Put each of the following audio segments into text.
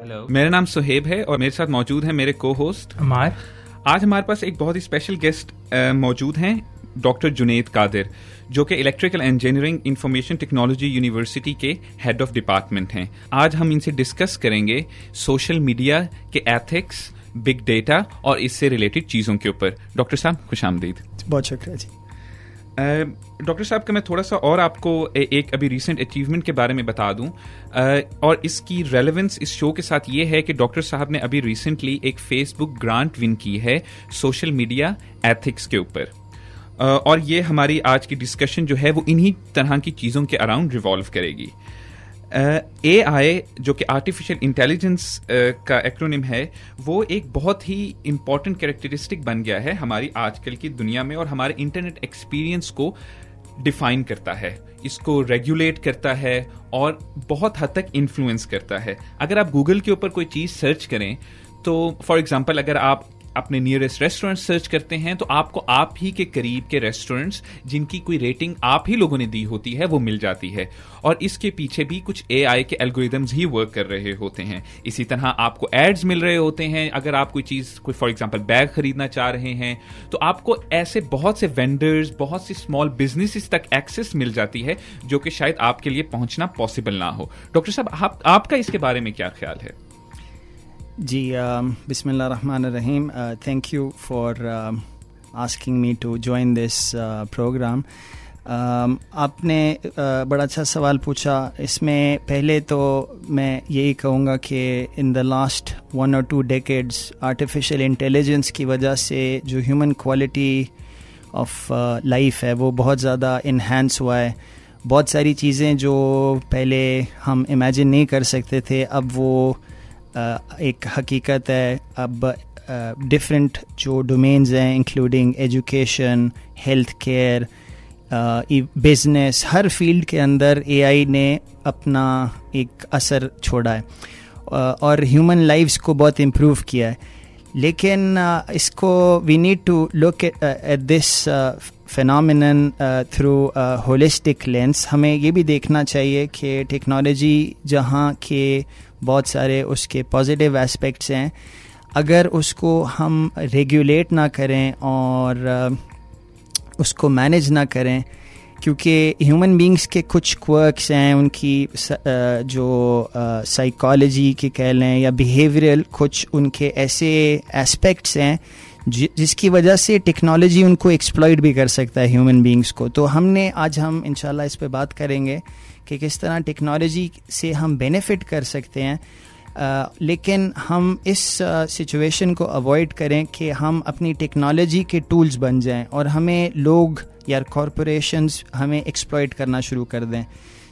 Hello मेरा नाम सुहेब है और मेरे साथ मौजूद है मेरे को होस्ट अमार। आज हमारे पास एक बहुत ही स्पेशल गेस्ट मौजूद हैं डॉक्टर जुनेद कादिर जो कि electrical engineering information technology university के हेड ऑफ़ डिपार्टमेंट हैं। आज हम इनसे डिस्कस करेंगे सोशल मीडिया के एथिक्स बिग डेटा और इससे रिलेटेड चीज़ों के ऊपर। डॉक्टर साहब खुश आमदीद बहुत शुक्रिया जी। डॉक्टर साहब, का मैं थोड़ा सा और आपको एक अभी रिसेंट अचीवमेंट के बारे में बता दूँ। और इसकी रेलेवेंस इस शो के साथ ये है कि डॉक्टर साहब ने अभी रिसेंटली एक फेसबुक ग्रांट विन की है सोशल मीडिया एथिक्स के ऊपर। और ये हमारी आज की डिस्कशन जो है वो इन्हीं तरह की चीज़ों के अराउंड रिवॉल्व करेगी। ए आई जो कि आर्टिफिशियल इंटेलिजेंस का एक्रोनिम है, वो एक बहुत ही इंपॉर्टेंट कैरेक्टरिस्टिक बन गया है हमारी आजकल की दुनिया में और हमारे इंटरनेट एक्सपीरियंस को डिफाइन करता है, इसको रेगुलेट करता है और बहुत हद तक इन्फ्लुएंस करता है। अगर आप गूगल के ऊपर कोई चीज़ सर्च करें तो फॉर एग्ज़ाम्पल अगर आप अपने नियरेस्ट रेस्टोरेंट सर्च करते हैं तो आपको आप ही के करीब के रेस्टोरेंट्स जिनकी कोई रेटिंग आप ही लोगों ने दी होती है वो मिल जाती है। और इसके पीछे भी कुछ एआई के एल्गोरिदम्स ही वर्क कर रहे होते हैं। इसी तरह आपको एड्स मिल रहे होते हैं। अगर आप कोई चीज़ कोई फॉर एग्ज़ाम्पल बैग खरीदना चाह रहे हैं तो आपको ऐसे बहुत से वेंडर्स बहुत सी स्मॉल बिज़नेस तक एक्सेस मिल जाती है जो कि शायद आपके लिए पहुँचना पॉसिबल ना हो। डॉक्टर साहब आप, आपका इसके बारे में क्या ख्याल है? जी बिसमिल्ल रहीम thank you for asking me to join this programme आपने uh, बड़ा अच्छा सवाल पूछा। इसमें पहले तो मैं यही कहूँगा कि इन द लास्ट वन और टू डेकेड्स आर्टिफिशियल इंटेलिजेंस की वजह से जो ह्यूमन क्वालिटी ऑफ़ लाइफ है वो बहुत ज़्यादा इन्हेंस हुआ है। बहुत सारी चीज़ें जो पहले हम इमेजिन नहीं कर सकते थे अब वो एक हकीकत है, अब डिफरेंट जो डोमेन्स हैं including education health care business हर फ़ील्ड के अंदर एआई ने अपना एक असर छोड़ा है। और ह्यूमन लाइफ्स को बहुत इम्प्रूव किया है। लेकिन इसको we need to look at this phenomenon through holistic lens हमें ये भी देखना चाहिए कि टेक्नोलॉजी जहाँ के बहुत सारे उसके पॉजिटिव एस्पेक्ट्स हैं। अगर उसको हम रेगुलेट ना करें और उसको मैनेज ना करें, क्योंकि ह्यूमन बींग्स के कुछ क्वर्क्स हैं, उनकी जो साइकोलॉजी के कह लें या बिहेवियरल कुछ उनके ऐसे एस्पेक्ट्स हैं जिसकी वजह से टेक्नोलॉजी उनको एक्सप्लॉइड भी कर सकता है ह्यूमन बींग्स को। तो हमने, आज हम इंशाल्लाह इस पर बात करेंगे। कि किस तरह टेक्नोलॉजी से हम बेनिफिट कर सकते हैं आ, लेकिन हम इस सिचुएशन को अवॉइड करें कि हम अपनी टेक्नोलॉजी के टूल्स बन जाएँ और हमें लोग या कॉरपोरेशंस हमें एक्सप्लॉयट करना शुरू कर दें।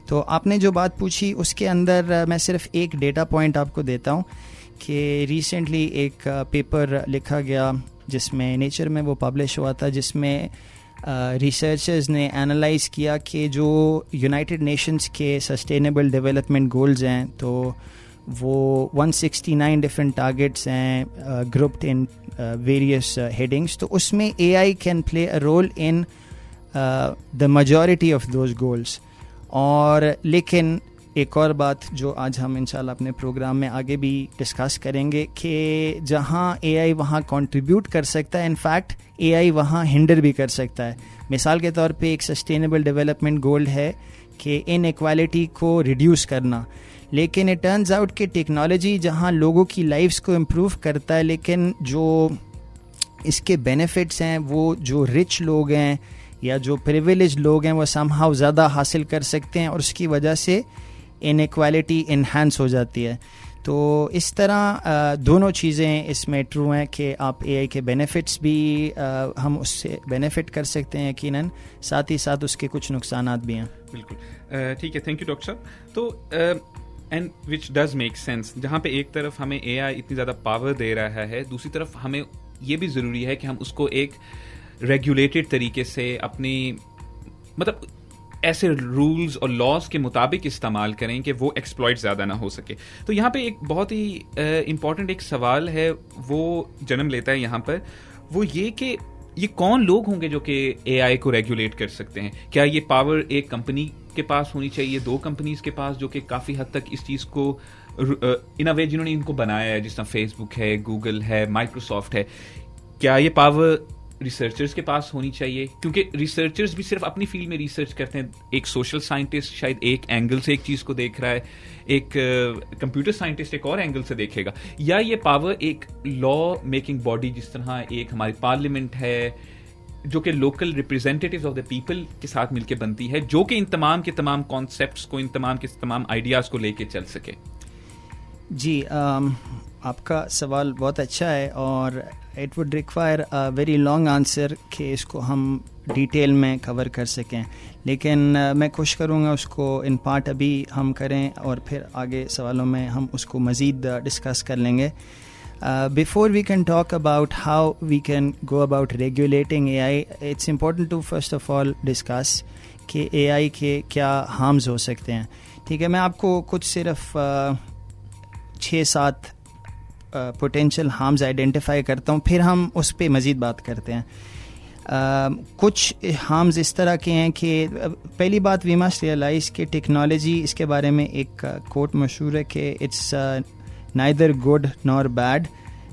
तो आपने जो बात पूछी उसके अंदर मैं सिर्फ़ एक डेटा पॉइंट आपको देता हूँ कि रिसेंटली एक पेपर लिखा गया जिसमें नेचर में वो पब्लिश हुआ था जिसमें रिसर्चर्स ने एनालाइज किया कि जो यूनाइटेड नेशंस के सस्टेनेबल डेवलपमेंट गोल्स हैं तो वो 169 डिफरेंट टारगेट्स हैं ग्रुप्ड इन वेरियस हेडिंग्स तो उसमें AI can play a role in the majority of those goals और लेकिन एक और बात जो आज हम इंशाल्लाह अपने प्रोग्राम में आगे भी डिस्कस करेंगे कि जहाँ एआई वहाँ कंट्रीब्यूट कर सकता है इनफैक्ट एआई वहाँ हिंडर भी कर सकता है। मिसाल के तौर पे एक सस्टेनेबल डेवलपमेंट गोल है कि इन एक्वालिटी को रिड्यूस करना। लेकिन इट टर्न्स आउट कि टेक्नोलॉजी जहाँ लोगों की लाइफ्स को इम्प्रूव करता है, लेकिन जो इसके बेनिफिट्स हैं, वो जो रिच लोग हैं या जो प्रिविलेज लोग हैं, वो समहाउ ज़्यादा हासिल कर सकते हैं और उसकी वजह से इनक्वालिटी इन्हांस हो जाती है। तो इस तरह दोनों चीज़ें इसमें ट्रू हैं कि आप एआई के बेनिफिट्स भी हम उससे बेनिफिट कर सकते हैं यकीनन। साथ ही साथ उसके कुछ नुकसान भी हैं। बिल्कुल। ठीक है थैंक यू डॉक्टर साहब। तो and which does make sense जहाँ पे एक तरफ़ हमें एआई इतनी ज़्यादा पावर दे रहा है, दूसरी तरफ़ हमें ये भी ज़रूरी है कि हम उसको एक रेगुलेटेड तरीके से अपनी मतलब ऐसे रूल्स और लॉज के मुताबिक इस्तेमाल करें कि वो एक्सप्लॉयट ज़्यादा ना हो सके। तो यहाँ पे एक बहुत ही इंपॉर्टेंट एक सवाल है, वो जन्म लेता है यहाँ पर। वो ये कि ये कौन लोग होंगे जो कि एआई को रेगुलेट कर सकते हैं? क्या ये पावर एक कंपनी के पास होनी चाहिए, दो कंपनीज़ के पास, जो कि काफ़ी हद तक इस चीज़ को इन अ जिन्होंने इनको बनाया है, जिस तरह फेसबुक है गूगल है माइक्रोसॉफ्ट है। क्या ये पावर रिसर्चर्स के पास होनी चाहिए क्योंकि रिसर्चर्स भी सिर्फ़ अपनी फ़ील्ड में रिसर्च करते हैं। एक सोशल साइंटिस्ट शायद एक एंगल से एक चीज़ को देख रहा है एक कंप्यूटर uh, साइंटिस्ट एक और एंगल से देखेगा। या ये पावर एक लॉ मेकिंग बॉडी जिस तरह एक हमारी पार्लियामेंट है जो कि local representative of the people के साथ मिलकर बनती है जो कि इन तमाम के तमाम कॉन्सेप्ट को इन तमाम के तमाम आइडियाज़ को लेके चल सके। जी आपका सवाल बहुत अच्छा है और it would require a very long answer कि इसको हम डिटेल में कवर कर सकें। लेकिन मैं कोशिश करूँगा उसको इन पार्ट अभी हम करें और फिर आगे सवालों में हम उसको मज़ीद डिस्कस कर लेंगे। Before we can talk about how we can go about regulating A I it's important to first of all discuss कि ए आई के क्या हार्म्स हो सकते हैं। ठीक है, मैं आपको कुछ सिर्फ़ छः सात पोटेंशियल हार्म्स आइडेंटिफाई करता हूँ फिर हम उस पर मज़ीद बात करते हैं। Uh, कुछ हार्म्स इस तरह के हैं कि पहली बात वी मस्ट रियलाइज़ कि टेक्नोलॉजी इसके बारे में एक कोट मशहूर है कि it's neither good nor bad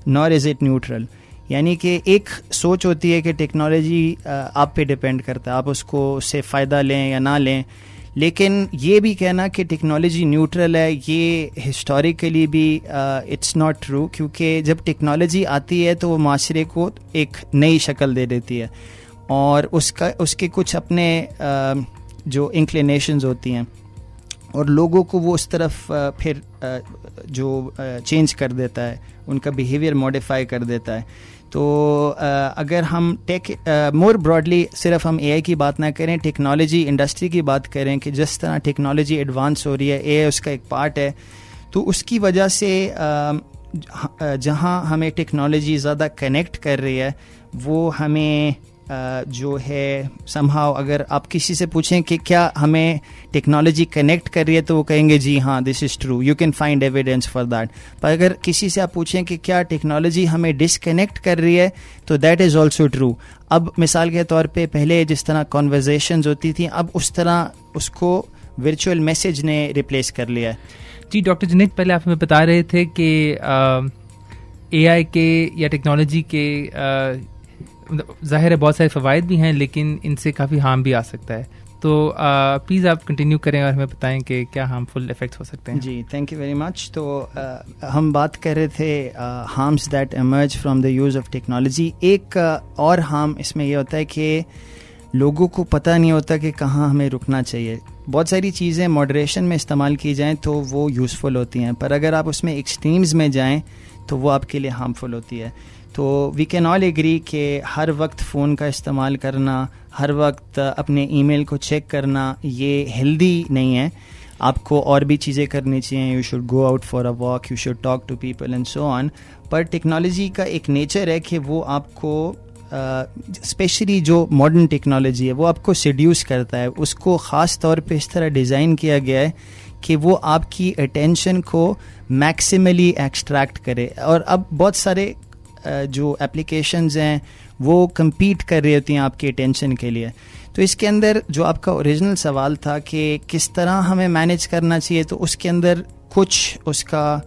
nor is it neutral यानी कि एक सोच होती है कि टेक्नोलॉजी आप पे डिपेंड करता है। आप उसको उससे फ़ायदा लें या ना लें। लेकिन ये भी कहना कि टेक्नोलॉजी न्यूट्रल है ये हिस्टोरिकली भी इट्स नॉट ट्रू क्योंकि जब टेक्नोलॉजी आती है तो वो माशरे को एक नई शक्ल दे देती है। और उसका उसके कुछ अपने uh, जो इंक्लिनेशंस होती हैं और लोगों को वो उस तरफ़ uh, फिर uh, जो चेंज कर देता है उनका बिहेवियर मॉडिफाई कर देता है। तो अगर हम टेक मोर ब्रॉडली सिर्फ़ हम एआई की बात ना करें टेक्नोलॉजी इंडस्ट्री की बात करें कि जिस तरह टेक्नोलॉजी एडवांस हो रही है ए उसका एक पार्ट है तो उसकी वजह से जहाँ हमें टेक्नोलॉजी ज़्यादा कनेक्ट कर रही है, वो हमें जो है समहाव अगर आप किसी से पूछें कि क्या हमें टेक्नोलॉजी कनेक्ट कर रही है तो वो कहेंगे जी हाँ this is true you can find evidence for that पर अगर किसी से आप पूछें कि क्या टेक्नोलॉजी हमें डिसकनेक्ट कर रही है तो दैट इज़ ऑल्सो ट्रू अब मिसाल के तौर पर पहले जिस तरह कॉन्वर्जेशन होती थी अब उस तरह उसको वर्चुअल मैसेज ने रिप्लेस कर लिया है। जी डॉक्टर जनित पहले आप हमें बता रहे थे कि ए आई के या टेक्नोलॉजी के आ, ज़ाहिर है बहुत सारे फ़वाद भी हैं लेकिन इनसे काफ़ी हार्म भी आ सकता है। तो प्लीज़ आप कंटिन्यू करें और हमें बताएँ कि क्या हार्मफुल इफ़ेक्ट्स हो सकते हैं। जी थैंक यू वेरी मच तो आ, हम बात कर रहे थे harms that emerge from the use of technology एक आ, और हार्म इसमें यह होता है कि लोगों को पता नहीं होता कि कहाँ हमें रुकना चाहिए। बहुत सारी चीज़ें मॉडरेशन में इस्तेमाल की जाएँ तो वो यूज़फुल होती हैं पर अगर आप उसमें एक्सट्रीम्स में जाएँ तो वो आपके लिए हार्मफुल होती है। तो वी कैन ऑल एग्री कि हर वक्त फ़ोन का इस्तेमाल करना हर वक्त अपने ईमेल को चेक करना ये हेल्दी नहीं है। आपको और भी चीज़ें करनी चाहिए। You should go out for a walk you should talk to people and so on पर टेक्नोलॉजी का एक नेचर है कि वो आपको स्पेशली uh, जो मॉडर्न टेक्नोलॉजी है वो आपको सड्यूस करता है। उसको ख़ास तौर पे इस तरह डिज़ाइन किया गया है कि वो आपकी अटेंशन को मैक्सिमली एक्सट्रैक्ट करे। और अब बहुत सारे जो एप्लीकेशंस हैं, वो कम्पीट कर रही होती हैं आपकी अटेंशन के लिए। तो इसके अंदर जो आपका ओरिजिनल सवाल था कि किस तरह हमें मैनेज करना चाहिए तो उसके अंदर कुछ उसका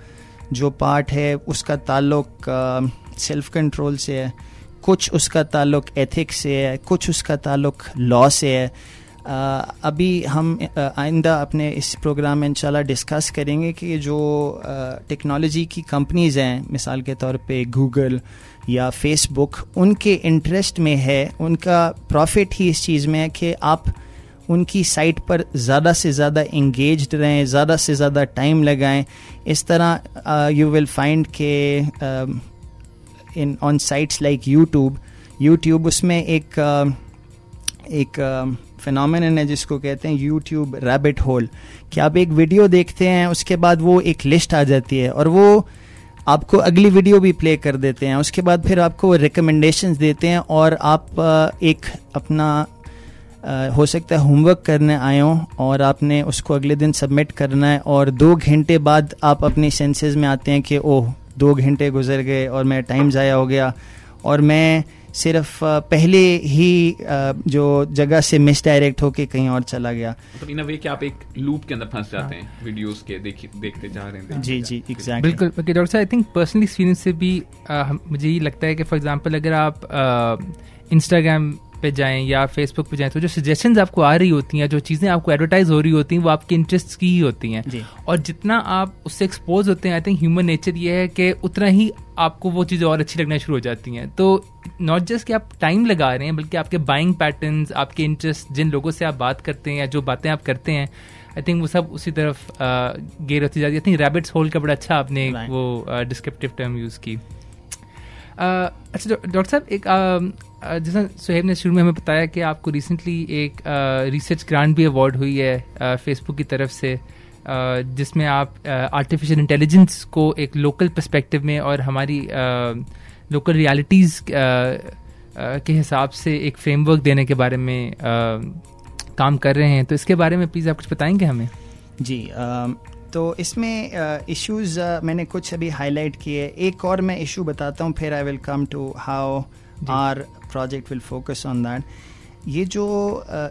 जो पार्ट है, उसका ताल्लुक सेल्फ कंट्रोल से है, कुछ उसका ताल्लुक एथिक्स से है, कुछ उसका ताल्लुक लॉ से है। अभी हम आइंदा अपने इस प्रोग्राम में इंशाल्लाह डिस्कस करेंगे कि जो टेक्नोलॉजी की कंपनीज़ हैं मिसाल के तौर पे गूगल या फेसबुक उनके इंटरेस्ट में है उनका प्रॉफिट ही इस चीज़ में है कि आप उनकी साइट पर ज़्यादा से ज़्यादा इंगेज रहें ज़्यादा से ज़्यादा टाइम लगाएँ। इस तरह यू विल फाइंड के in on sites like YouTube YouTube उसमें एक uh, एक फिनमिन है जिसको कहते हैं यूट्यूब रैबिट होल कि आप एक वीडियो देखते हैं, उसके बाद वो एक लिस्ट आ जाती है और वो आपको अगली वीडियो भी प्ले कर देते हैं। उसके बाद फिर आपको रिकमेंडेशंस देते हैं और आप एक अपना हो सकता है होमवर्क करने आए हो और आपने उसको अगले दिन सबमिट करना है और दो घंटे बाद आप अपनी सेंसेस में आते हैं कि, ओह, दो घंटे गुजर गए और मैं टाइम ज़ाया हो गया और मैं सिर्फ़ पहले ही जो जगह से मिसडायरेक्ट होके कहीं और चला गया। मतलब इन वे कि आप एक लूप के अंदर फंस जाते हैं वीडियोस के देख देखते जा रहे हैं जी जी एग्जैक्टली बिल्कुल ओके डॉक्टर साहब आई थिंक पर्सनली एक्सपीरियंस से भी आ, मुझे ये लगता है कि फॉर एग्जांपल अगर आप इंस्टाग्राम पे जाएँ या फेसबुक पे जाएँ तो जो सजेशन आपको आ रही होती हैं जो चीज़ें आपको एडवर्टाइज हो रही होती हैं वो आपके इंटरेस्ट की ही होती हैं। और जितना आप उससे एक्सपोज होते हैं आई थिंक ह्यूमन नेचर ये है कि उतना ही आपको वो चीज़ें और अच्छी लगना शुरू हो जाती हैं। तो नॉट जस्ट कि आप टाइम लगा रहे हैं बल्कि आपके बाइंग पैटर्न आपके इंटरेस्ट जिन लोगों से आप बात करते हैं या जो बातें आप करते हैं आई थिंक वो सब उसी तरफ़ गेर होती जाती है। आई थिंक रैबिट्स होल का बड़ा अच्छा आपने वो डिस्क्रिप्टिव टर्म यूज़ की। अच्छा डॉक्टर साहब एक जैसा सुहेब ने शुरू में हमें बताया कि आपको रिसेंटली एक रिसर्च ग्रांट भी अवार्ड हुई है फेसबुक की तरफ़ से जिसमें आप आर्टिफिशियल इंटेलिजेंस को एक लोकल पर्सपेक्टिव में और हमारी लोकल रियलिटीज़ के हिसाब से एक फ्रेमवर्क देने के बारे में काम कर रहे हैं। तो इसके बारे में प्लीज़ आप कुछ बताएँगे हमें? जी तो इसमें इश्यूज़ मैंने कुछ अभी हाईलाइट किए। एक और मैं इशू बताता हूँ फिर I will come to how our project will focus on that ये जो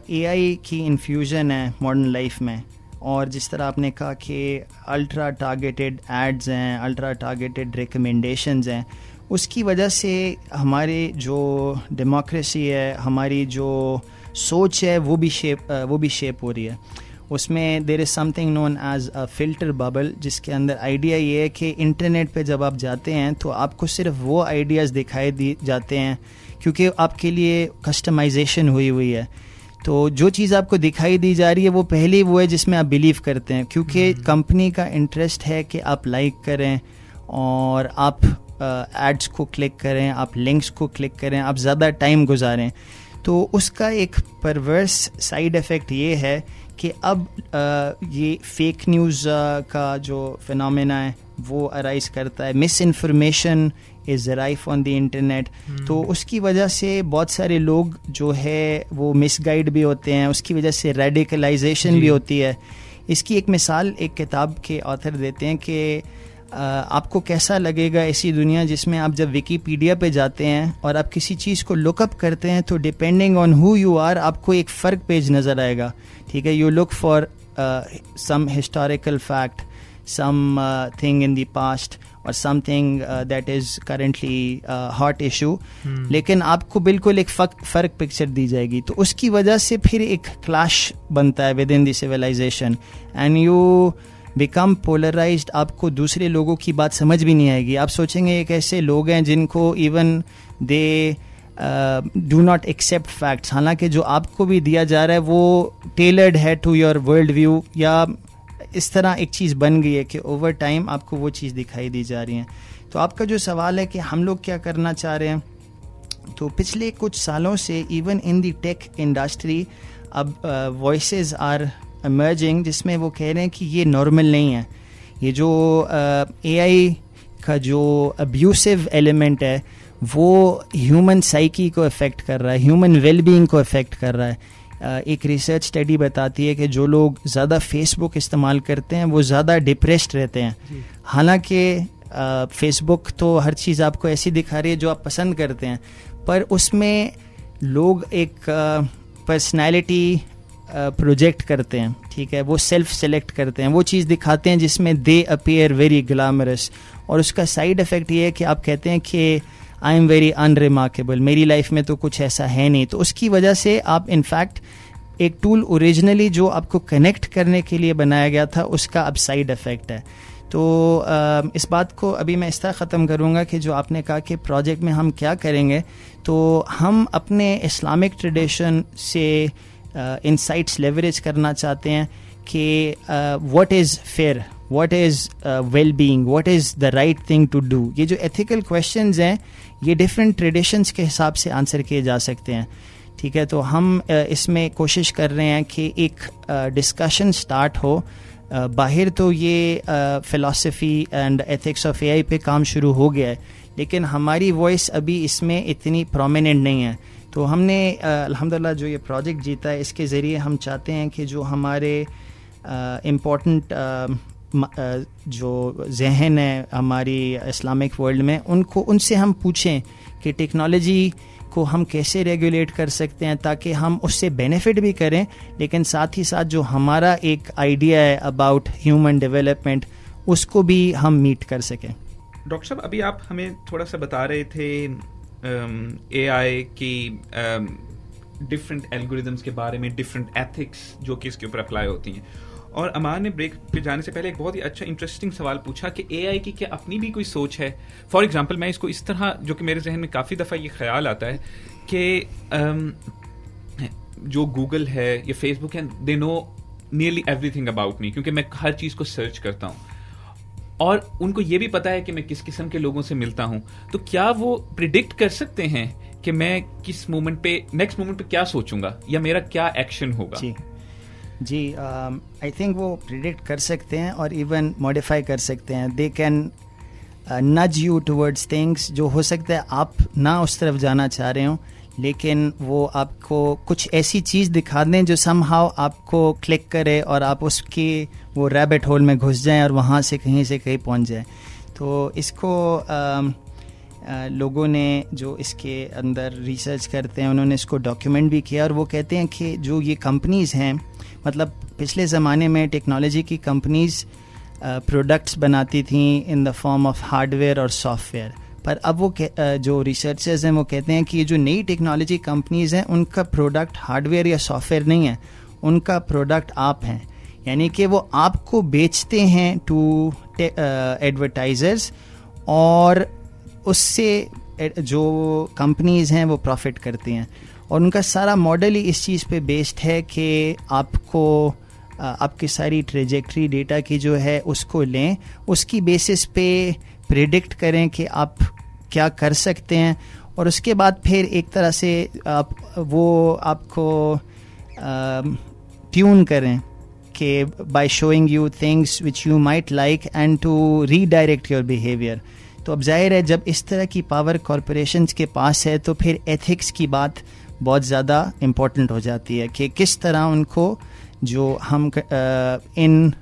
ए आई की इन्फ्यूज़न है मॉडर्न लाइफ में, और जिस तरह आपने कहा कि अल्ट्रा टारगेटेड एड्स हैं अल्ट्रा टारगेटेड रिकमेंडेशंस हैं, उसकी वजह से हमारे जो डेमोक्रेसी है, हमारी जो सोच है, वो भी शेप वो भी शेप हो रही है। उसमें there is something known as a filter bubble जिसके अंदर आइडिया ये है कि इंटरनेट पे जब आप जाते हैं तो आपको सिर्फ़ वो आइडियाज़ दिखाई दी, जाते हैं क्योंकि आपके लिए कस्टमाइजेशन हुई हुई है। तो जो चीज़ आपको दिखाई दी जा रही है वो पहले वो है जिसमें आप बिलीव करते हैं। क्योंकि कंपनी हम्म। का इंटरेस्ट है कि आप लाइक करें और आप एड्स को क्लिक करें आप लिंक्स को क्लिक करें आप ज़्यादा टाइम गुजारें। तो उसका एक परवर्स साइड इफ़ेक्ट ये है कि अब आ, ये फेक न्यूज़ का जो फिनमिना है वो अराइज करता है। Misinformation is rife on the internet तो उसकी वजह से बहुत सारे लोग जो है वो मिसगाइड भी होते हैं उसकी वजह से रेडिकलाइजेशन भी होती है। इसकी एक मिसाल एक किताब के ऑथर देते हैं कि आपको कैसा लगेगा ऐसी दुनिया जिसमें आप जब विकीपीडिया पे जाते हैं और आप किसी चीज़ को लुकअप करते हैं तो depending on who you are आपको एक फ़र्क पेज नज़र आएगा। ठीक है you look for some historical fact some thing in the past और something that is currently hot issue लेकिन आपको बिल्कुल एक फ़र्क पिक्चर दी जाएगी। तो उसकी वजह से फिर एक क्लाश बनता है within the civilisation and you become polarise आपको दूसरे लोगों की बात समझ भी नहीं आएगी। आप सोचेंगे एक ऐसे लोग हैं जिनको even they do not accept facts हालाँकि जो आपको भी दिया जा रहा है वो टेलर्ड है टू योर वर्ल्ड व्यू या इस तरह एक चीज़ बन गई है कि ओवर टाइम आपको वो चीज़ दिखाई दी जा रही है। तो आपका जो सवाल है कि हम लोग क्या करना चाह रहे हैं तो पिछले कुछ सालों से even in the tech industry अब वॉइस आर इमर्जिंग जिसमें वो कह रहे हैं कि ये नॉर्मल नहीं है। ये जो ए आई का जो अब्यूसिव एलिमेंट है, वो ह्यूमन साइकी को अफेक्ट कर रहा है ह्यूमन वेलबींग को अफेक्ट कर रहा है। एक रिसर्च स्टडी बताती है कि जो लोग ज़्यादा फेसबुक इस्तेमाल करते हैं वो ज़्यादा डिप्रेस्ड रहते हैं। हालाँकि फेसबुक तो हर चीज़ आपको ऐसी दिखा रही है जो आप पसंद करते हैं पर उसमें लोग एक पर्सनैलिटी प्रोजेक्ट करते हैं ठीक है? वो सेल्फ सेलेक्ट करते हैं। वो चीज़ दिखाते हैं जिसमें दे अपेयर वेरी ग्लैमरस और उसका साइड इफ़ेक्ट ये है कि आप कहते हैं कि आई एम वेरी अनरिमार्केबल मेरी लाइफ में तो कुछ ऐसा है नहीं। तो उसकी वजह से आप इनफैक्ट एक टूल ओरिजिनली जो आपको कनेक्ट करने के लिए बनाया गया था, उसका अब साइड इफ़ेक्ट है। तो इस बात को अभी मैं इस तरह ख़त्म करूँगा कि जो आपने कहा कि प्रोजेक्ट में हम क्या करेंगे तो हम अपने इस्लामिक ट्रेडिशन से इंसाइट्स लेवरेज करना चाहते हैं कि what is fair what is well being what is the right thing to do ये जो एथिकल क्वेश्चन हैं ये डिफरेंट ट्रेडिशंस के हिसाब से आंसर किए जा सकते हैं। ठीक है तो हम uh, इसमें कोशिश कर रहे हैं कि एक डिस्कशन uh, स्टार्ट हो। Uh, बाहर तो ये philosophy and ethics of A I पे काम शुरू हो गया है लेकिन हमारी वॉइस अभी इसमें इतनी प्रोमिनेंट नहीं है। तो हमने अल्हम्दुलिल्लाह जो ये प्रोजेक्ट जीता है इसके ज़रिए हम चाहते हैं कि जो हमारे इम्पोर्टेंट जो जहन है हमारी इस्लामिक वर्ल्ड में, उनको, उनसे हम पूछें कि टेक्नोलॉजी को हम कैसे रेगुलेट कर सकते हैं ताकि हम उससे बेनिफिट भी करें, लेकिन साथ ही साथ जो हमारा एक आइडिया है अबाउट ह्यूमन डेवलपमेंट उसको भी हम मीट कर सकें। डॉक्टर साहब, अभी आप हमें थोड़ा सा बता रहे थे ए आई की डिफरेंट एल्गोरिदम्स के बारे में डिफरेंट एथिक्स जो कि इसके ऊपर अप्लाई होती हैं। और अमान ने ब्रेक पे जाने से पहले एक बहुत ही अच्छा इंटरेस्टिंग सवाल पूछा कि एआई की क्या अपनी भी कोई सोच है? फॉर एग्ज़ाम्पल मैं इसको इस तरह, जो कि मेरे जहन में काफ़ी दफ़ा ये ख्याल आता है कि जो गूगल है या फेसबुक है they know nearly everything about me क्योंकि मैं हर चीज़ को सर्च करता हूँ। और उनको ये भी पता है कि मैं किस किस्म के लोगों से मिलता हूँ। तो क्या वो प्रिडिक्ट कर सकते हैं कि मैं किस मोमेंट पे नेक्स्ट मोमेंट पे क्या सोचूँगा? या मेरा क्या एक्शन होगा? जी आई um, थिंक वो प्रिडिक्ट कर सकते हैं और इवन मॉडिफाई कर सकते हैं। They can nudge you towards things जो हो सकता है आप ना उस तरफ़ जाना चाह रहे हो लेकिन वो आपको कुछ ऐसी चीज़ दिखा दें जो सम हाउ आपको क्लिक करे और आप उसकी वो रैबिट होल में घुस जाएँ और वहाँ से कहीं से कहीं पहुँच जाए। तो इसको आ, um, आ, लोगों ने जो इसके अंदर रिसर्च करते हैं उन्होंने इसको डॉक्यूमेंट भी किया और वो कहते हैं कि जो ये कंपनीज़ हैं मतलब पिछले ज़माने में टेक्नोलॉजी की कंपनीज़ प्रोडक्ट्स बनाती थी in the form of hardware और सॉफ्टवेयर पर अब वो जो रिसर्चर्स हैं वो कहते हैं कि ये जो नई टेक्नोलॉजी कंपनीज़ हैं, उनका प्रोडक्ट हार्डवेयर या सॉफ्टवेयर नहीं है, उनका प्रोडक्ट आप हैं. यानी कि वो आपको बेचते हैं टू एडवर्टाइजर्स और उससे जो कंपनीज़ हैं वो प्रॉफिट करती हैं. और उनका सारा मॉडल ही इस चीज़ पे बेस्ड है कि आपको आपकी सारी ट्रेजेक्ट्री डेटा की जो है उसको लें। उसकी बेसिस पे प्रिडिक्ट करें कि आप क्या कर सकते हैं। और उसके बाद फिर एक तरह से आप, वो आपको ट्यून करें कि by showing you things which you might like and to redirect your behaviour तो अब ज़ाहिर है जब इस तरह की पावर कॉरपोरेशन के पास है तो फिर एथिक्स की बात बहुत ज़्यादा इम्पोर्टेंट हो जाती है कि किस तरह उनको जो हम इन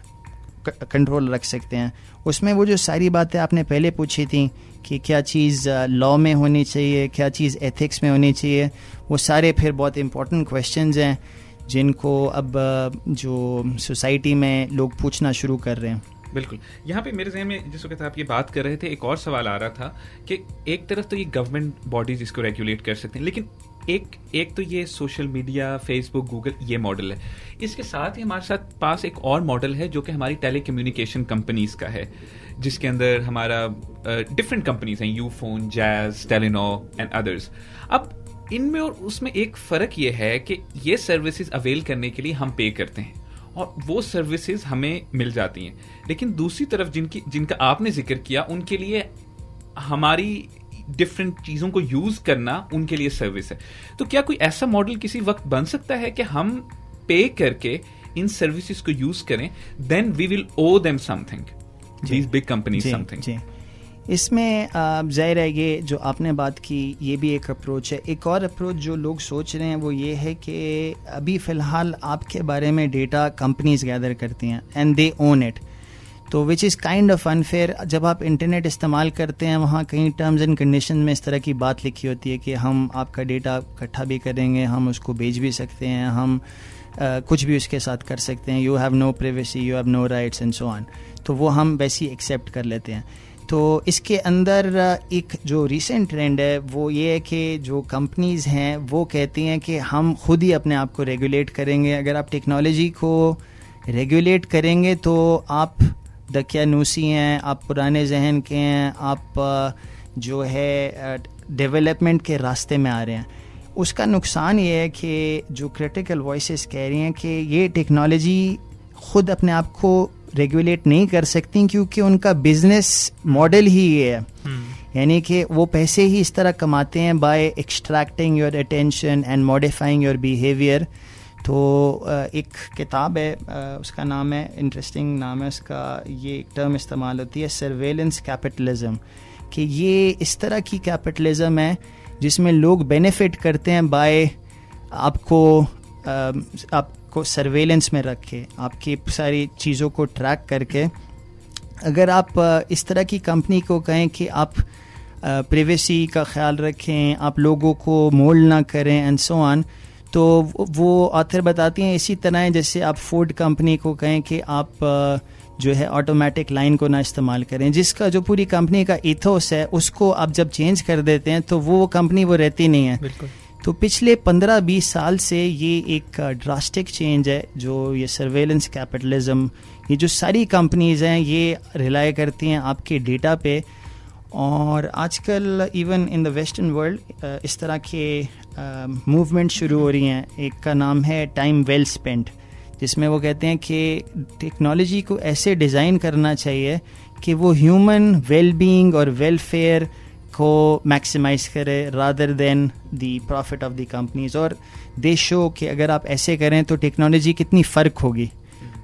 कंट्रोल रख सकते हैं। उसमें वो जो सारी बातें आपने पहले पूछी थी कि क्या चीज़ लॉ में होनी चाहिए, क्या चीज़ एथिक्स में होनी चाहिए, वो सारे फिर बहुत इम्पोर्टेंट क्वेश्चन हैं जिनको अब जो सोसाइटी में लोग पूछना शुरू कर रहे हैं। बिल्कुल। यहाँ पे मेरे जहन में जिस वक्त आप ये बात कर रहे थे, एक और सवाल आ रहा था कि एक तरफ़ तो ये गवर्नमेंट बॉडीज इसको रेगुलेट कर सकते हैं, लेकिन एक एक तो ये सोशल मीडिया फेसबुक गूगल ये मॉडल है। इसके साथ ही हमारे साथ पास एक और मॉडल है जो कि हमारी टेली कम्युनिकेशन कंपनीज़ का है, जिसके अंदर हमारा डिफरेंट कंपनीज़ हैं Ufone Jazz Telenor and others अब इनमें और उसमें एक फ़र्क ये है कि ये सर्विसेज़ अवेल करने के लिए हम पे करते हैं, और वो सर्विसेज़ हमें मिल जाती हैं। लेकिन दूसरी तरफ़ जिनकी, जिनका आपने ज़िक्र किया, उनके लिए हमारी डिफरेंट चीज़ों को यूज़ करना उनके लिए सर्विस है। तो क्या कोई ऐसा मॉडल किसी वक्त बन सकता है कि हम पे करके इन सर्विसेज़ को यूज़ करें then we will owe them something these big company something इसमें ज़ाहिर है ये जो आपने बात की ये भी एक अप्रोच है। एक और अप्रोच जो लोग सोच रहे हैं वो ये है कि अभी फ़िलहाल आपके बारे में डेटा कंपनीज़ गैदर करती हैं एंड दे ओन इट तो which is kind of unfair जब आप इंटरनेट इस्तेमाल करते हैं वहाँ कहीं टर्म्स एंड कंडीशन में इस तरह की बात लिखी होती है कि हम आपका डेटा इकट्ठा भी करेंगे हम उसको बेच भी सकते हैं हम uh, कुछ भी उसके साथ कर सकते हैं you have no privacy you have no rights and so on तो वो हम वैसे एक्सेप्ट कर लेते हैं। तो इसके अंदर एक जो रिसेंट ट्रेंड है वो ये है कि जो कंपनीज़ हैं वो कहती हैं कि हम खुद ही अपने आप को रेगुलेट करेंगे। अगर आप टेक्नोलॉजी को रेगुलेट करेंगे तो आप दकियानूसी हैं आप पुराने जहन के हैं आप जो है डेवलपमेंट के रास्ते में आ रहे हैं। उसका नुकसान ये है कि जो क्रिटिकल वॉइस कह रही हैं कि ये टेक्नोलॉजी खुद अपने आप को रेगुलेट नहीं कर सकती क्योंकि उनका बिज़नेस मॉडल ही ये है। हम्म। यानी कि वो पैसे ही इस तरह कमाते हैं by extracting your attention and modifying your behaviour तो एक किताब है उसका नाम है इंटरेस्टिंग नाम है, उसका ये एक टर्म इस्तेमाल होती है सर्वेलेंस कैपिटलिज्म कि ये इस तरह की कैपिटलिज्म है, जिसमें लोग बेनिफिट करते हैं बाय आपको आपको सर्वेलेंस में रख के, आपकी सारी चीज़ों को ट्रैक करके। अगर आप इस तरह की कंपनी को कहें कि आप प्रिवेसी का ख्याल रखें, आप लोगों को मोल ना करें एंड सो ऑन तो वो ऑथर बताती हैं इसी तरह है जैसे आप फ़ूड कंपनी को कहें कि आप जो है ऑटोमेटिक लाइन को ना इस्तेमाल करें। जिसका जो पूरी कंपनी का इथोस है उसको आप जब चेंज कर देते हैं तो वो कंपनी वो रहती नहीं है। बिल्कुल। तो पिछले 15-20 साल से ये एक ड्रास्टिक चेंज है जो ये सर्वेलेंस कैपिटलिज्म ये जो सारी कंपनीज़ हैं ये रिलाई करती हैं आपके डेटा पे। और आजकल even in the western world इस तरह के मूवमेंट uh, शुरू हो रही हैं। एक का नाम है टाइम वेल स्पेंट जिसमें वो कहते हैं कि टेक्नोलॉजी को ऐसे डिज़ाइन करना चाहिए कि वो ह्यूमन वेल बींग और वेलफेयर को मैक्सिमाइज करे rather than the profit of the companies और दे शो कि अगर आप ऐसे करें तो टेक्नोलॉजी कितनी फ़र्क होगी।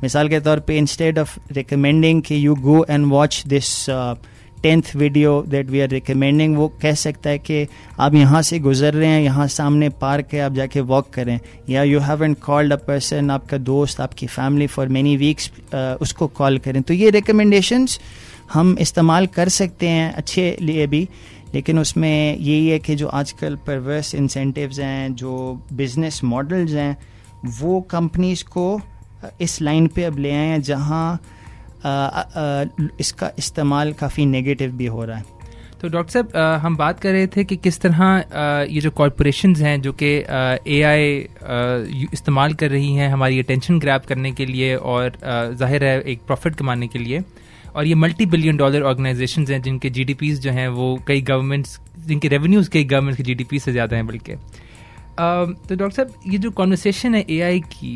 मिसाल के तौर पे इंस्टेड ऑफ़ रिकमेंडिंग कि you go and watch this tenth video that we are recommending वो कह सकता है कि आप यहाँ से गुजर रहे हैं, यहाँ सामने पार्क है, आप जाके वॉक करें या you haven't called a person आपका दोस्त, आपकी फैमिली फॉर मेनी वीक्स उसको कॉल करें। तो ये रिकमेंडेशंस हम इस्तेमाल कर सकते हैं अच्छे लिए भी, लेकिन उसमें यही है कि जो आजकल परवर्स इंसेंटिव्स हैं, जो बिज़नेस मॉडल्स हैं, वो कंपनीज़ को इस लाइन पे अब ले आए हैं जहाँ इसका इस्तेमाल काफ़ी नेगेटिव भी हो रहा है। तो डॉक्टर साहब हम बात कर रहे थे कि किस तरह आ, ये जो कॉरपोरेशन हैं जो कि ए आई इस्तेमाल कर रही हैं हमारी अटेंशन ग्रैप करने के लिए और ज़ाहिर है एक प्रॉफिट कमाने के लिए और ये मल्टी बिलियन डॉलर ऑर्गेनाइजेशन हैं जिनके जी जो हैं वो कई गवर्नमेंट्स जिनके रेवेन्यूज़ कई गवर्नमेंट के जीडीपी से ज़्यादा हैं बल्कि। तो डॉक्टर साहब ये जो कॉन्वर्सेशन है एआई की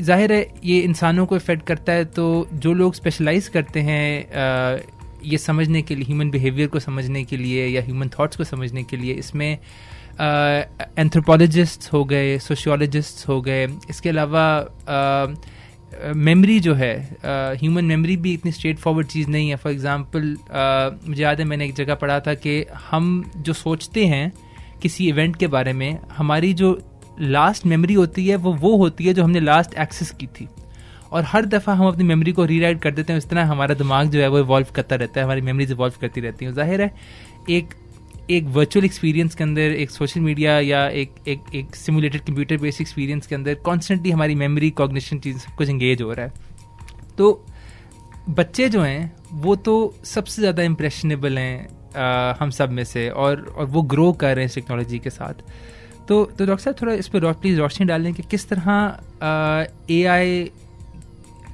ज़ाहिर है, ये इंसानों को इफ़ेक्ट करता है तो जो लोग स्पेशलाइज करते हैं ये समझने के लिए ह्यूमन बिहेवियर को समझने के लिए या ह्यूमन थाट्स को समझने के लिए, इसमें एंथ्रोपोलॉजिस्ट हो गए सोशियोलॉजिस्ट हो गए, इसके अलावा मेमोरी जो है ह्यूमन मेमोरी भी इतनी स्ट्रेट फॉरवर्ड चीज़ नहीं है। फॉर एग्ज़ाम्पल मुझे याद है, मैंने एक जगह पढ़ा था कि हम जो सोचते हैं किसी इवेंट के बारे में, हमारी जो लास्ट मेमोरी होती है, वो वो होती है जो हमने लास्ट एक्सेस की थी। और हर दफ़ा हम अपनी मेमोरी को रीराइट कर देते हैं इस तरह हमारा दिमाग जो है, वो इवॉल्व करता रहता है, हमारी मेमोरीज इवॉल्व करती रहती हैं। ज़ाहिर है, एक एक वर्चुअल एक्सपीरियंस के अंदर, एक सोशल मीडिया या एक एक एक सिमुलेटेड कंप्यूटर बेस्ड एक्सपीरियंस के अंदर कॉन्स्टेंटली हमारी मेमोरी कॉग्निशन चीज़, सब कुछ इंगेज हो रहा है। तो बच्चे जो हैं, वो तो सबसे ज़्यादा इम्प्रेशनेबल हैं हम सब में से, और और वो ग्रो कर रहे हैं टेक्नोलॉजी के साथ। तो तो डॉक्टर साहब थोड़ा इस पर प्लीज़ रोशनी डाल दें कि किस तरह ए आई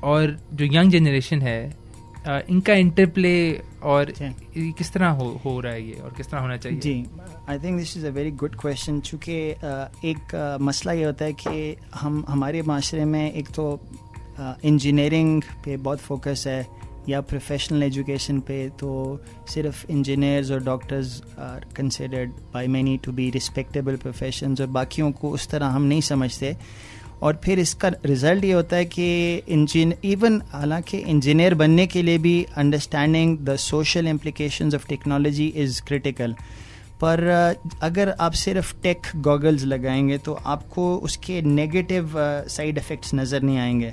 और जो यंग जनरेशन है आ, इनका इंटरप्ले और किस तरह हो हो रहा है ये और किस तरह होना चाहिए? जी I think this is a very good question चूँकि एक uh, मसला ये होता है कि हम हमारे माशरे में एक तो इंजीनियरिंग uh, पे बहुत फोकस है या प्रोफेशनल एजुकेशन पे तो सिर्फ़ इंजीनियर्स और doctors are considered by many to be respectable profession और बाकियों को उस तरह हम नहीं समझते। और फिर इसका रिज़ल्ट ये होता है कि इंजीन इवन हालाँकि इंजीनियर बनने के लिए भी understanding the social implications of technology is critical पर अगर आप सिर्फ़ टेक गॉगल्स लगाएँगे तो आपको उसके नेगेटिव साइड इफ़ेक्ट्स नज़र नहीं आएँगे।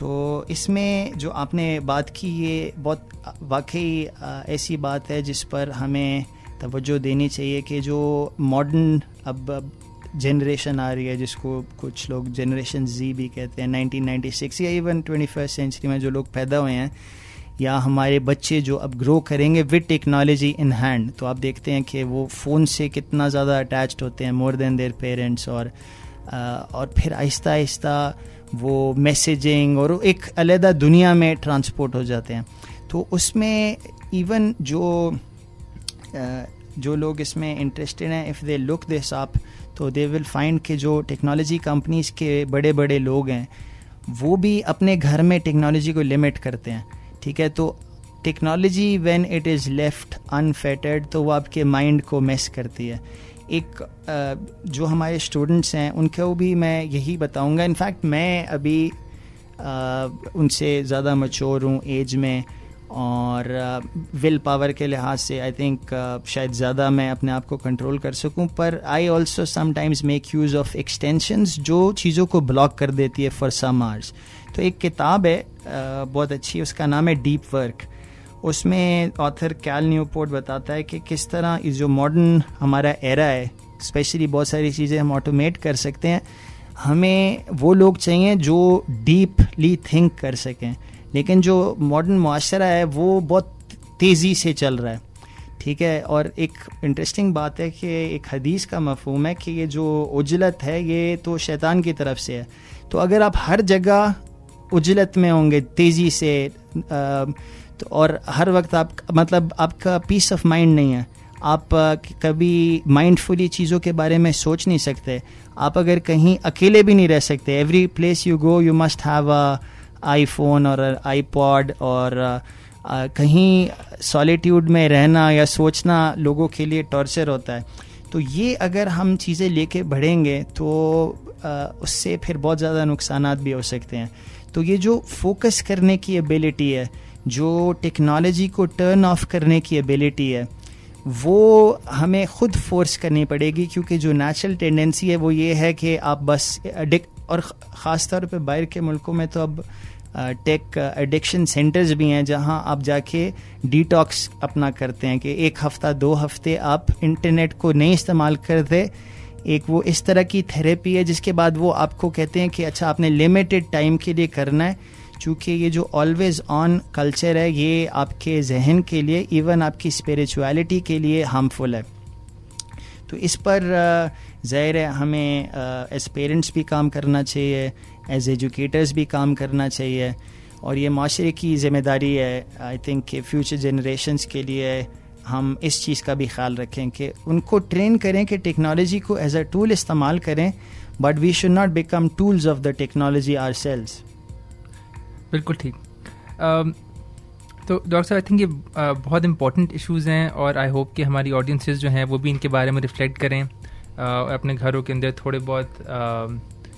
तो इसमें जो आपने बात की, ये बहुत, वाकई ऐसी बात है जिस पर हमें तवज्जो देनी चाहिए कि जो मॉडर्न अब जनरेशन आ रही है, जिसको कुछ लोग जनरेशन जी भी कहते हैं 1996 या इवन ट्वेंटी फ़र्स्ट सेंचुरी में जो लोग पैदा हुए हैं, या हमारे बच्चे जो अब ग्रो करेंगे विद टेक्नोलॉजी इन हैंड तो आप देखते हैं कि वो फ़ोन से कितना ज़्यादा अटैच्ड होते हैं मोर देन देयर पेरेंट्स और और फिर आहिस्ता आहिस्ता वो मैसेजिंग और एक अलहदा दुनिया में ट्रांसपोर्ट हो जाते हैं। तो उसमें इवन जो जो लोग इसमें इंटरेस्टेड हैं if they look this up तो दे विल फाइंड के जो टेक्नोलॉजी कंपनीज़ के बड़े बड़े लोग हैं, वो भी अपने घर में टेक्नोलॉजी को लिमिट करते हैं। ठीक है? तो technology when it is left unfettered तो वो आपके माइंड को मिस करती है। एक जो हमारे स्टूडेंट्स हैं, उनको भी मैं यही बताऊँगा। इनफैक्ट मैं अभी उनसे ज़्यादा मचोर हूँ एज में और विल पावर के लिहाज से आई थिंक शायद ज़्यादा मैं अपने आप को कंट्रोल कर सकूँ। पर I also sometimes make use of extensions जो चीज़ों को ब्लॉक कर देती है फॉर सम आर्स तो एक किताब है बहुत अच्छी, उसका नाम है डीप वर्क उसमें ऑथर कैल न्यूपोर्ट बताता है कि किस तरह इस जो मॉडर्न हमारा एरा है स्पेशली बहुत सारी चीज़ें हम ऑटोमेट कर सकते हैं हमें वो लोग चाहिए जो डीपली थिंक कर सकें। लेकिन जो मॉडर्न माशरा है वो बहुत तेज़ी से चल रहा है। ठीक है? और एक इंटरेस्टिंग बात है कि एक हदीस का मफहम है कि ये जो उजलत है ये तो शैतान की तरफ़ से है। तो अगर आप हर जगह उजलत में होंगे तेज़ी से आ, तो और हर वक्त आप मतलब आपका पीस ऑफ़ माइंड नहीं है। आप कभी माइंडफुली चीज़ों के बारे में सोच नहीं सकते। आप अगर कहीं अकेले भी नहीं रह सकते। Every place you go you must have a iPhone और आई पॉड और कहीं सॉलिट्यूड में रहना या सोचना लोगों के लिए टॉर्चर होता है। तो ये अगर हम चीज़ें लेके बढ़ेंगे तो आ, उससे फिर बहुत ज़्यादा नुकसान भी हो सकते हैं। तो ये जो फोकस करने की एबिलिटी है जो टेक्नोलॉजी को टर्न ऑफ़ करने की एबिलिटी है, वो हमें खुद फोर्स करनी पड़ेगी क्योंकि जो नेचुरल टेंडेंसी है, वो ये है कि आप बस और ख़ास तौर पे बाहर के मुल्कों में तो अब टेक एडिक्शन सेंटर्स भी हैं जहाँ आप जाके डिटॉक्स अपना करते हैं कि एक हफ़्ता, दो हफ़्ते आप इंटरनेट को नहीं इस्तेमाल करते। एक वो इस तरह की थेरेपी है, जिसके बाद वो आपको कहते हैं कि अच्छा आपने लिमिटेड टाइम के लिए करना है। चूँकि ये जो ऑलवेज ऑन कल्चर है, ये आपके जहन के लिए इवन आपकी स्पिरिचुअलिटी के लिए हार्मफुल है। तो इस पर ज़ाहिर है हमें एज पेरेंट्स भी काम करना चाहिए एज एजुकेटर्स भी काम करना चाहिए, और ये माशरे की ज़िम्मेदारी है। आई थिंक कि फ्यूचर जनरेशन्स के लिए हम इस चीज़ का भी ख्याल रखें कि उनको ट्रेन करें कि टेक्नोलॉजी को एज अ टूल इस्तेमाल करें but we should not become tools of the technology ourselves बिल्कुल ठीक। तो डॉक्टर साहब आई थिंक ये बहुत इंपॉर्टेंट इश्यूज़ हैं और आई होप कि हमारी ऑडियंसेस जो हैं, वो भी इनके बारे में रिफ्लेक्ट करें। और अपने घरों के अंदर थोड़े बहुत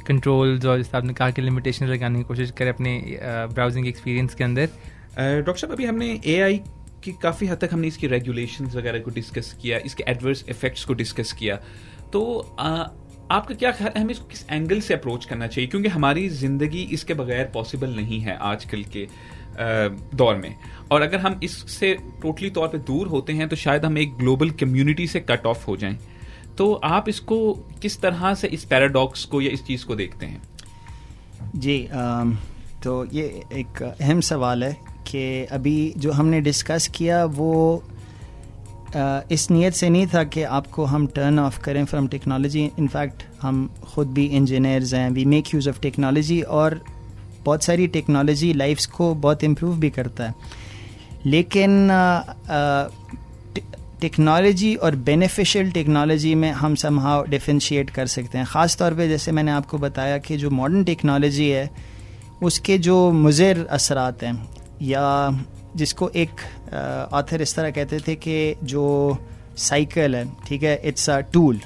कंट्रोल्स और जैसे आपने कहा कि लिमिटेशन लगाने की कोशिश करें अपने ब्राउजिंग एक्सपीरियंस के अंदर। डॉक्टर साहब, अभी हमने एआई की काफ़ी हद तक हमने इसकी रेगुलेशन वगैरह को डिस्कस किया, इसके एडवर्स इफेक्ट्स को डिस्कस किया। तो आपका क्या ख्याल है हमें इसको किस एंगल से अप्रोच करना चाहिए? क्योंकि हमारी ज़िंदगी इसके बगैर पॉसिबल नहीं है आजकल के दौर में। और अगर हम इससे टोटली तौर पे दूर होते हैं तो शायद हम एक ग्लोबल कम्युनिटी से कट ऑफ़ हो जाएँ। तो आप इसको किस तरह से इस पैराडॉक्स को या इस चीज़ को देखते हैं? जी आ, तो ये एक अहम सवाल है कि अभी जो हमने डिस्कस किया वो इस नीयत से नहीं था कि आपको हम टर्न ऑफ़ करें फ्रॉम टेक्नोलॉजी इनफैक्ट हम खुद भी इंजीनियर्स हैं. We make use of technology और बहुत सारी टेक्नोलॉजी लाइफ्स को बहुत इम्प्रूव भी करता है. लेकिन टेक्नोलॉजी और बेनिफिशियल टेक्नोलॉजी में हम समहाउ डिफ्रेंशिएट कर सकते हैं. ख़ास तौर पे जैसे मैंने आपको बताया कि जो मॉडर्न टेक्नोलॉजी है, उसके जो मुज़र असरात हैं या जिसको एक ऑथर इस तरह कहते थे कि जो साइकिल है ठीक है इट्स अ टूल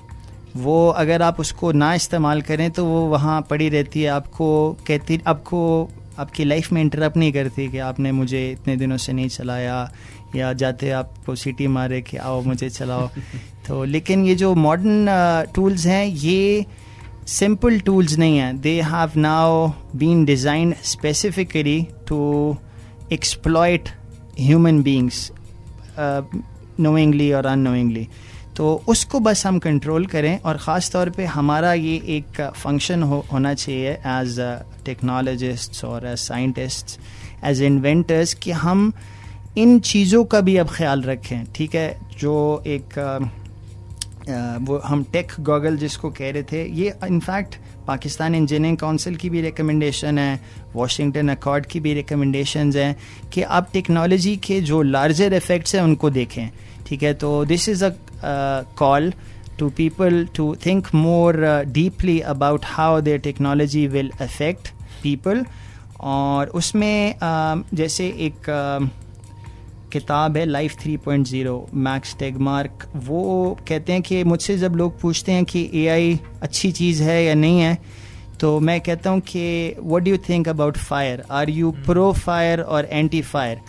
वो अगर आप उसको ना इस्तेमाल करें तो वो वहाँ पड़ी रहती है। आपको कहती आपको आपकी लाइफ में इंटरप्ट नहीं करती कि आपने मुझे इतने दिनों से नहीं चलाया या जाते आपको सीटी मारे कि आओ मुझे चलाओ। तो लेकिन ये जो मॉडर्न टूल्स हैं ये सिंपल टूल्स नहीं हैं। They have now been design specifically to exploit human beings knowingly और अनोइंगली तो उसको बस हम कंट्रोल करें और ख़ास तौर पे हमारा ये एक फ़ंक्शन हो, होना चाहिए एज टेक्नोलॉजिस्ट और एज साइंटिस्ट एज इन्वेंटर्स कि हम इन चीज़ों का भी अब ख्याल रखें ठीक है? जो एक uh, uh, वो हम टेक गॉगल जिसको कह रहे थे ये इनफैक्ट पाकिस्तान इंजीनियरिंग काउंसिल की भी रिकमेंडेशन है वाशिंगटन अकॉर्ड की भी रिकमेंडेशन हैं कि आप टेक्नोलॉजी के जो लार्जर इफेक्ट्स हैं उनको देखें ठीक है? तो this is a call to people to think more deeply about how their technology will affect people और उसमें uh, जैसे एक uh, किताब है लाइफ 3.0 मैक्स टेगमार्क वो कहते हैं कि मुझसे जब लोग पूछते हैं कि एआई अच्छी चीज़ है या नहीं है तो मैं कहता हूँ कि what do think about fire are you pro fire और एंटी फायर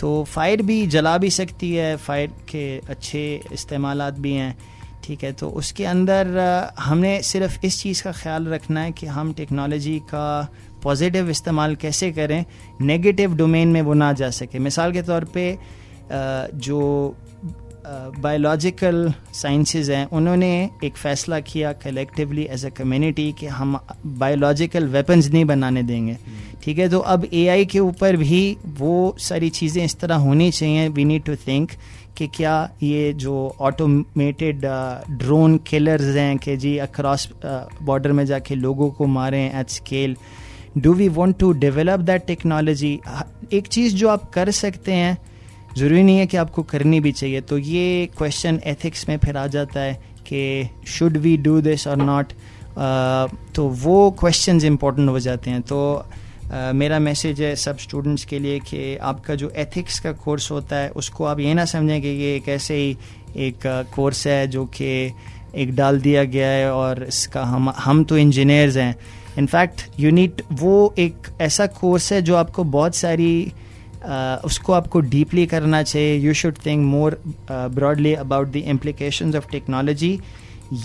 तो फायर भी जला भी सकती है फायर के अच्छे इस्तेमाल भी हैं ठीक है? तो उसके अंदर हमने सिर्फ़ इस चीज़ का ख्याल रखना है कि हम टेक्नोलॉजी का पॉजिटिव इस्तेमाल कैसे करें नेगेटिव डोमेन में वो ना जा सके मिसाल के तौर पे जो बायोलॉजिकल साइंसेज हैं, उन्होंने एक फ़ैसला किया कलेक्टिवली एज अ कम्युनिटी कि हम बायोलॉजिकल वेपन्स नहीं बनाने देंगे। ठीक है तो अब एआई के ऊपर भी वो सारी चीज़ें इस तरह होनी चाहिए वी नीड टू थिंक कि क्या ये जो ऑटोमेटेड ड्रोन किलर्स हैं, कि जी अक्रॉस बॉर्डर में जाके लोगों को मारें at scale do we want to develop that technology एक चीज़ जो आप कर सकते हैं ज़रूरी नहीं है कि आपको करनी भी चाहिए तो ये क्वेश्चन एथिक्स में फिर आ जाता है कि शुड वी डू दिस और नॉट तो वो क्वेश्चंस इंपॉर्टेंट हो जाते हैं। तो Uh, मेरा मैसेज है सब स्टूडेंट्स के लिए कि आपका जो एथिक्स का कोर्स होता है उसको आप ये ना समझें कि ये एक ऐसे ही एक कोर्स है जो कि एक डाल दिया गया है और इसका हम हम तो इंजीनियर्स हैं। इनफैक्ट यूनिट वो एक ऐसा कोर्स है जो आपको बहुत सारी Uh, उसको आपको डीपली करना चाहिए। You should think more broadly about the implication of technology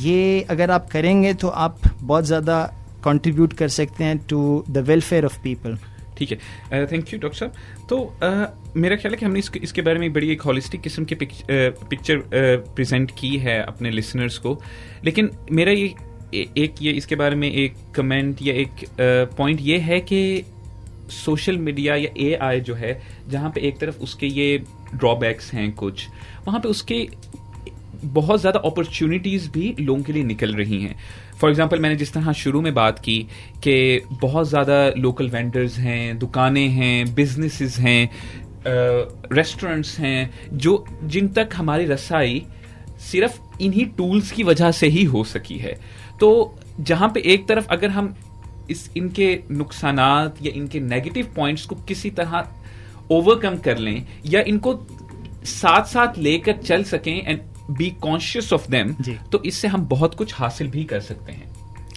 ये अगर आप करेंगे तो आप बहुत ज़्यादा कंट्रीब्यूट कर सकते हैं to the welfare of people ठीक है। थैंक यू डॉक्टर साहब तो uh, मेरा ख्याल है कि हमने इसके, इसके बारे में बड़ी एक हॉलिस्टिक किस्म की पिक्चर प्रेजेंट की है अपने लिसनर्स को। लेकिन मेरा ये एक ये इसके बारे में एक कमेंट या एक पॉइंट ये है कि सोशल मीडिया या ए आई जो है, जहाँ पे एक तरफ़ उसके ये ड्रॉबैक्स हैं कुछ, वहाँ पे उसके बहुत ज़्यादा अपॉर्चुनिटीज़ भी लोगों के लिए निकल रही हैं। फॉर एग्ज़ाम्पल मैंने जिस तरह शुरू में बात की कि बहुत ज़्यादा लोकल वेंडर्स हैं, दुकानें हैं बिजनेसेस हैं रेस्टोरेंट्स हैं, जो, जिन तक हमारी रसाई सिर्फ़ इन्हीं टूल्स की वजह से ही हो सकी है। तो जहाँ पे एक तरफ़ अगर हम इस इनके नुकसानात या इनके नेगेटिव पॉइंट्स को किसी तरह ओवरकम कर लें या इनको साथ साथ लेकर चल सकें and be conscious of them तो इससे हम बहुत कुछ हासिल भी कर सकते हैं।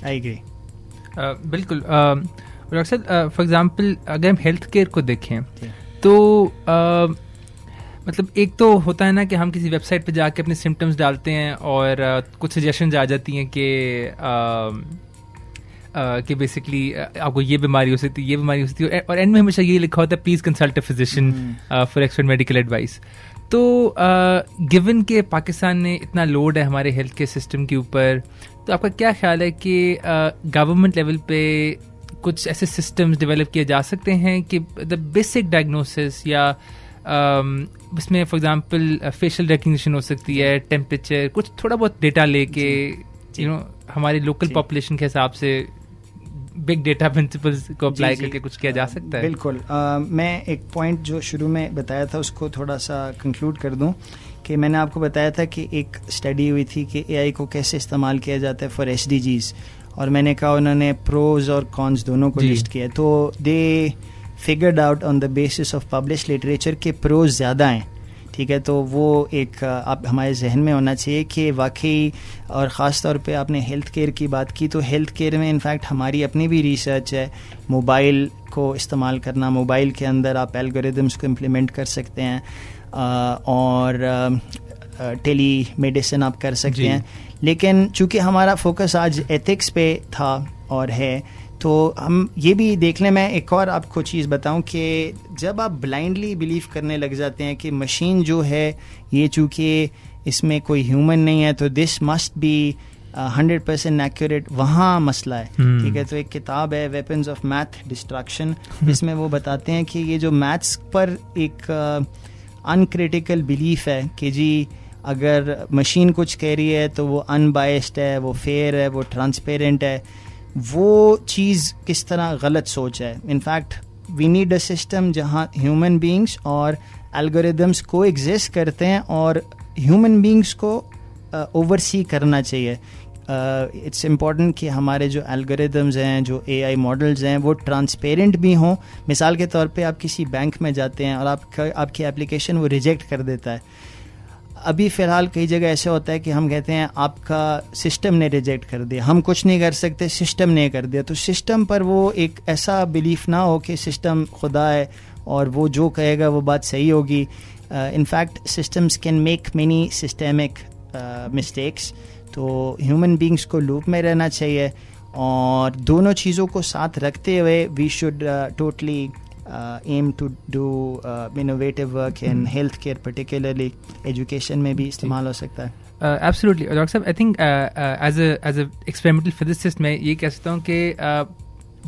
आई एग्री uh, बिल्कुल। डॉक्टर फॉर एग्जांपल अगर हम हेल्थ केयर को देखें तो uh, मतलब एक तो होता है ना कि हम किसी वेबसाइट पे जाके अपने सिम्टम्स डालते हैं और कुछ सजेशन आ जाती हैं कि कि बेसिकली आपको ये बीमारी हो सकती है ये बीमारी हो सकती है और एंड में हमेशा ये लिखा होता है please consult a physician for expert medical advice तो गिवन के पाकिस्तान में इतना लोड है हमारे हेल्थ केयर सिस्टम के ऊपर तो आपका क्या ख्याल है कि गवर्नमेंट लेवल पे कुछ ऐसे सिस्टम्स डेवलप किए जा सकते हैं कि द बेसिक डायग्नोसिस या इसमें फॉर एग्जांपल फेशियल रिकग्निशन हो सकती है टेम्परेचर कुछ थोड़ा बहुत डेटा लेके यू नो हमारी लोकल पॉपुलेशन के हिसाब से बिग डेटा प्रिंसिपल्स को अप्लाई करके कुछ किया जा सकता है। बिल्कुल। आ, मैं एक पॉइंट जो शुरू में बताया था उसको थोड़ा सा कंक्लूड कर दूँ कि मैंने आपको बताया था कि एक स्टडी हुई थी कि एआई को कैसे इस्तेमाल किया जाता है फॉर एस और मैंने कहा उन्होंने प्रोज और कॉन्स दोनों को लिस्ट किया तो they figured out on the basis of publish literature के प्रोज ज़्यादा हैं। ठीक है तो वो एक आप हमारे जहन में होना चाहिए कि वाकई और ख़ास तौर पे आपने हेल्थ केयर की बात की तो हेल्थ केयर में इनफैक्ट हमारी अपनी भी रिसर्च है। मोबाइल को इस्तेमाल करना मोबाइल के अंदर आप एल्गोरिदम्स को इम्प्लीमेंट कर सकते हैं और टेली मेडिसिन आप कर सकते हैं। लेकिन चूँकि हमारा फोकस आज एथिक्स पे था और है तो हम ये भी देख लें मैं एक और आपको चीज़ बताऊँ कि जब आप ब्लाइंडली बिलीव करने लग जाते हैं कि मशीन जो है ये चूँकि इसमें कोई ह्यूमन नहीं है तो this must be hundred percent accurate वहाँ मसला है। hmm. ठीक है तो एक किताब है वेपन्स ऑफ़ मैथ डिस्ट्रक्शन जिसमें वो बताते हैं कि ये जो मैथ्स पर एक अनक्रिटिकल uh, बिलीफ है कि जी अगर मशीन कुछ कह रही है तो वो अनबाइस्ड है वो फेयर है वो ट्रांसपेरेंट है। वो चीज़ किस तरह गलत सोच है? In fact we need a system जहाँ ह्यूमन बींग्स और एल्गोरिदम्स को एग्जिस्ट करते हैं और ह्यूमन बींग्स को ओवरसी uh, करना चाहिए। इट्स uh, इंपॉर्टेंट कि हमारे जो एल्गोरिदम्स हैं जो एआई मॉडल्स हैं वो ट्रांसपेरेंट भी हों। मिसाल के तौर पे आप किसी बैंक में जाते हैं और आपका आपकी एप्लीकेशन वो रिजेक्ट कर देता है। अभी फ़िलहाल कई जगह ऐसे होता है कि हम कहते हैं, आपका सिस्टम ने रिजेक्ट कर दिया। हम कुछ नहीं कर सकते, सिस्टम ने कर दिया। तो सिस्टम पर वो एक ऐसा बिलीफ ना हो कि सिस्टम खुदा है और वो जो कहेगा वो बात सही होगी। In fact systems can make many systemic mistakes तो ह्यूमन बींग्स को लूप में रहना चाहिए और दोनों चीज़ों को साथ रखते हुए we should totally aim to do innovative work in health care particularly education में भी इस्तेमाल हो सकता है। एब्सोल्युटली डॉक्टर साहब I think as as a experimental physicist मैं ये कह सकता हूँ कि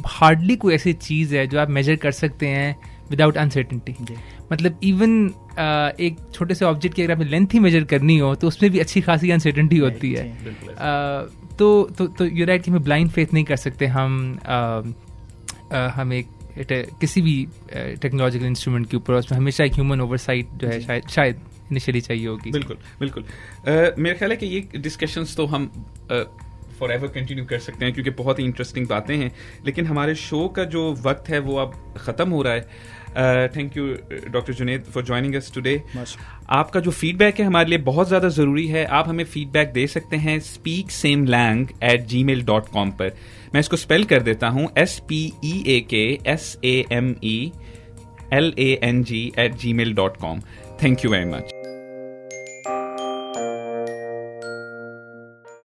हार्डली uh, कोई ऐसी चीज़ है जो आप मेजर कर सकते हैं विदाउट अनसर्टिनिटी मतलब इवन uh, एक छोटे से ऑब्जेक्ट की अगर आपने लेंथ ही मेजर करनी हो तो उसमें भी अच्छी खासी अनसर्टिनिटी होती है। uh, तो तो तो यू राइट कि हमें ब्लाइंड फेथ नहीं कर सकते। हम uh, uh, हम एक किसी भी टेक्नोलॉजिकल uh, इंस्ट्रूमेंट के ऊपर उसमें हमेशा एक ह्यूमन ओवरसाइट जो है शायद शायद इनिशियली चाहिए होगी। बिल्कुल बिल्कुल। Uh, मेरा ख्याल है कि ये डिस्कशंस तो हम फॉर एवर कंटिन्यू कर सकते हैं क्योंकि बहुत ही इंटरेस्टिंग बातें हैं। लेकिन हमारे शो का जो वक्त है वो अब ख़त्म हो रहा है। Thank you doctor Junaid for joining us today आपका जो फीडबैक है हमारे लिए बहुत ज़्यादा ज़रूरी है। आप हमें फीडबैक दे सकते हैं speak same lang at Gmail dot com पर। मैं इसको स्पेल कर देता हूँ S P E A K S A M E L A N G at Gmail dot com thank you very much